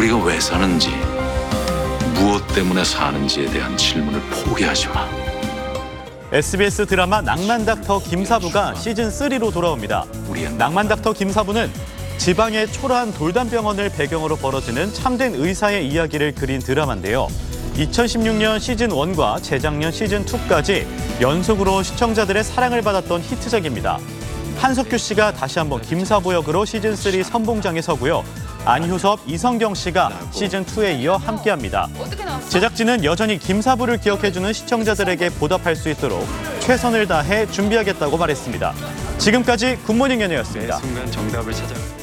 우리가 왜 사는지, 무엇 때문에 사는지에 대한 질문을 포기하지 마. SBS 드라마 낭만 닥터 김사부가 시즌 3로 돌아옵니다. 우리의 낭만 닥터 김사부는 지방의 초라한 돌담병원을 배경으로 벌어지는 참된 의사의 이야기를 그린 드라마인데요. 2016년 시즌 1과 재작년 시즌 2까지 연속으로 시청자들의 사랑을 받았던 히트작입니다. 한석규 씨가 다시 한번 김사부 역으로 시즌 3 선봉장에 서고요. 안효섭, 이성경 씨가 시즌 2에 이어 함께합니다. 어떻게 나왔어? 제작진은 여전히 김사부를 기억해주는 시청자들에게 보답할 수 있도록 최선을 다해 준비하겠다고 말했습니다. 지금까지 굿모닝 연예였습니다. 순간 정답을 찾아.